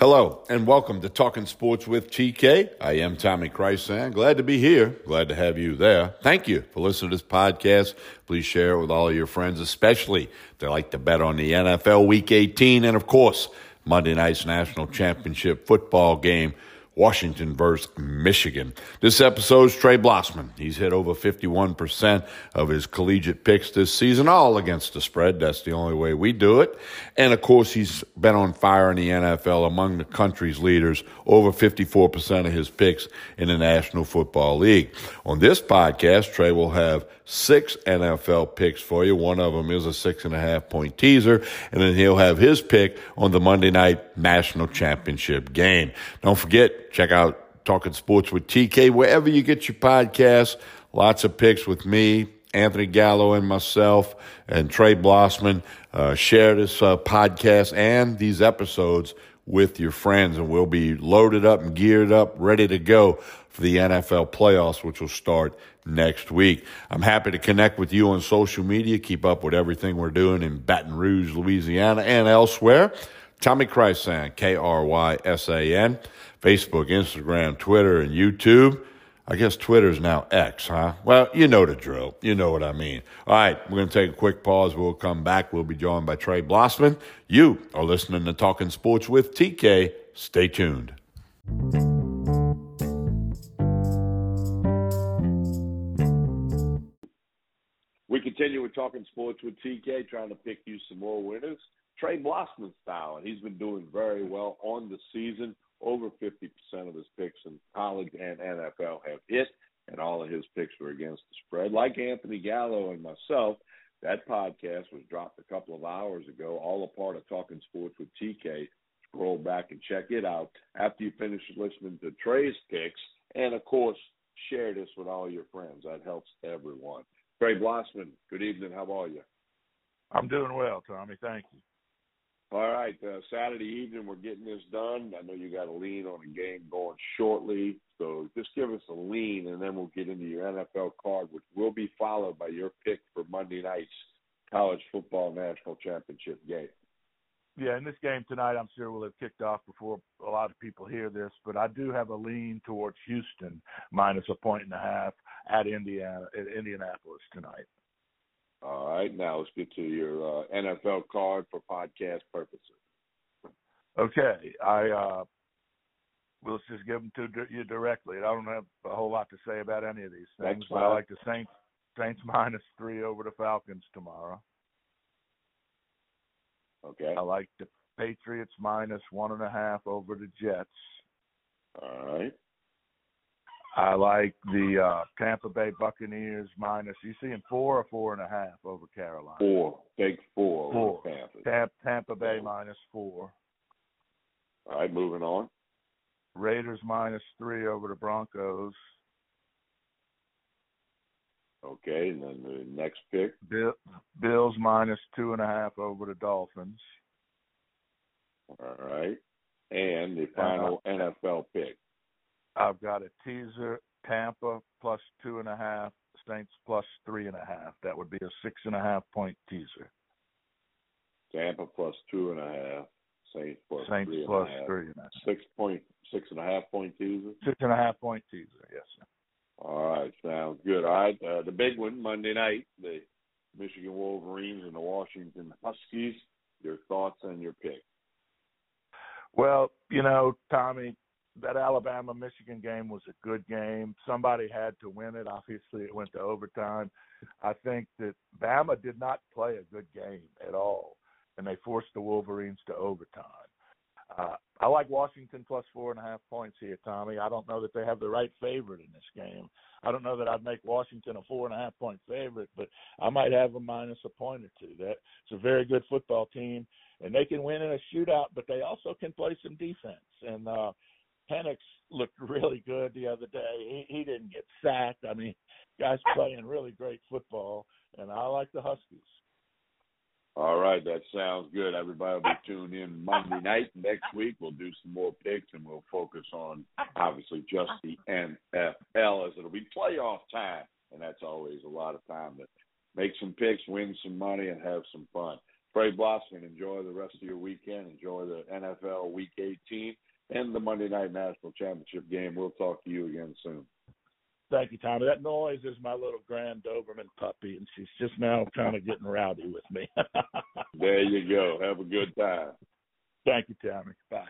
Hello and welcome to Talking Sports with TK. I am Tommy Krysan. Glad to be here. Glad to have you there. Thank you for listening to this podcast. Please share it with all of your friends, especially if they like to bet on the NFL Week 18 and, of course, Monday night's national championship football game Washington versus Michigan. This episode's Trey Blossman. He's hit over 51% of his collegiate picks this season, all against the spread. That's the only way we do it. And of course, he's been on fire in the NFL among the country's leaders, over 54% of his picks in the National Football League. On this podcast, Trey will have six NFL picks for you. One of them is a six and a half point teaser, and then he'll have his pick on the Monday night national championship game. Don't forget, check out Talking Sports with TK wherever you get your podcasts. Lots of picks with me, Anthony Gallo, and myself, and Trey Blossman. Uh, share this uh, podcast and these episodes with your friends, and we'll be loaded up and geared up, ready to go for the NFL playoffs, which will start next week. I'm happy to connect with you on social media, keep up with everything we're doing in Baton Rouge, Louisiana, and elsewhere. Tommy Krysan, K R Y S A N, Facebook, Instagram, Twitter, and YouTube. I guess Twitter's now X, huh? Well, you know the drill. You know what I mean. All right, we're going to take a quick pause. We'll come back. We'll be joined by Trey Blossman. You are listening to Talking Sports with TK. Stay tuned. We continue with Talking Sports with TK, trying to pick you some more winners. Trey Blossman style, and he's been doing very well on the season. Over 50% of his picks in college and NFL have hit, and all of his picks were against the spread. Like Anthony Gallo and myself, that podcast was dropped a couple of hours ago, all a part of Talking Sports with TK. Scroll back and check it out after you finish listening to Trey's picks. And of course, share this with all your friends. That helps everyone. Trey Blossman, good evening. How are you? I'm doing well, Tommy. Thank you. All right, uh, Saturday evening we're getting this done. I know you got a lean on a game going shortly, so just give us a lean, and then we'll get into your NFL card, which will be followed by your pick for Monday night's college football national championship game. Yeah, in this game tonight, I'm sure we'll have kicked off before a lot of people hear this, but I do have a lean towards Houston minus a point and a half at Indiana at Indianapolis tonight. All right, now let's get to your uh, NFL card for podcast purposes. Okay, I uh, will just give them to you directly. I don't have a whole lot to say about any of these things, but I like the Saints Saints minus three over the Falcons tomorrow. Okay. I like the Patriots minus one and a half over the Jets. All right. I like the uh, Tampa Bay Buccaneers minus. You seeing four or four and a half over Carolina? Four. Take four. Four. Tampa. Tampa Bay minus four. All right, moving on. Raiders minus three over the Broncos. Okay, and then the next pick. Bill, Bills minus two and a half over the Dolphins. All right, and the final uh, NFL pick. I've got a teaser Tampa plus two and a half, Saints plus three and a half. That would be a six and a half point teaser. Tampa plus two and a half, Saints plus Saints three plus and a half. three and a half. Six point six and a half point teaser. Six and a half point teaser, yes sir. All right, sounds good. All right, uh, the big one Monday night, the Michigan Wolverines and the Washington Huskies. Your thoughts and your pick. Well, you know, Tommy, that Alabama Michigan game was a good game. Somebody had to win it. Obviously, it went to overtime. I think that Bama did not play a good game at all, and they forced the Wolverines to overtime. Uh, I like Washington plus four and a half points here, Tommy. I don't know that they have the right favorite in this game. I don't know that I'd make Washington a four and a half point favorite, but I might have them minus a point or two. That it's a very good football team, and they can win in a shootout, but they also can play some defense. And uh, Penix looked really good the other day. He, he didn't get sacked. I mean, guys playing really great football, and I like the Huskies. All right, that sounds good. Everybody will be tuned in Monday night. Next week, we'll do some more picks and we'll focus on obviously just the NFL as it'll be playoff time. And that's always a lot of time to make some picks, win some money, and have some fun. Trey Blossman. Enjoy the rest of your weekend. Enjoy the NFL Week 18 and the Monday Night National Championship game. We'll talk to you again soon. Thank you, Tommy. That noise is my little grand Doberman puppy, and she's just now kind of getting rowdy with me. there you go. Have a good time. Thank you, Tommy. Bye.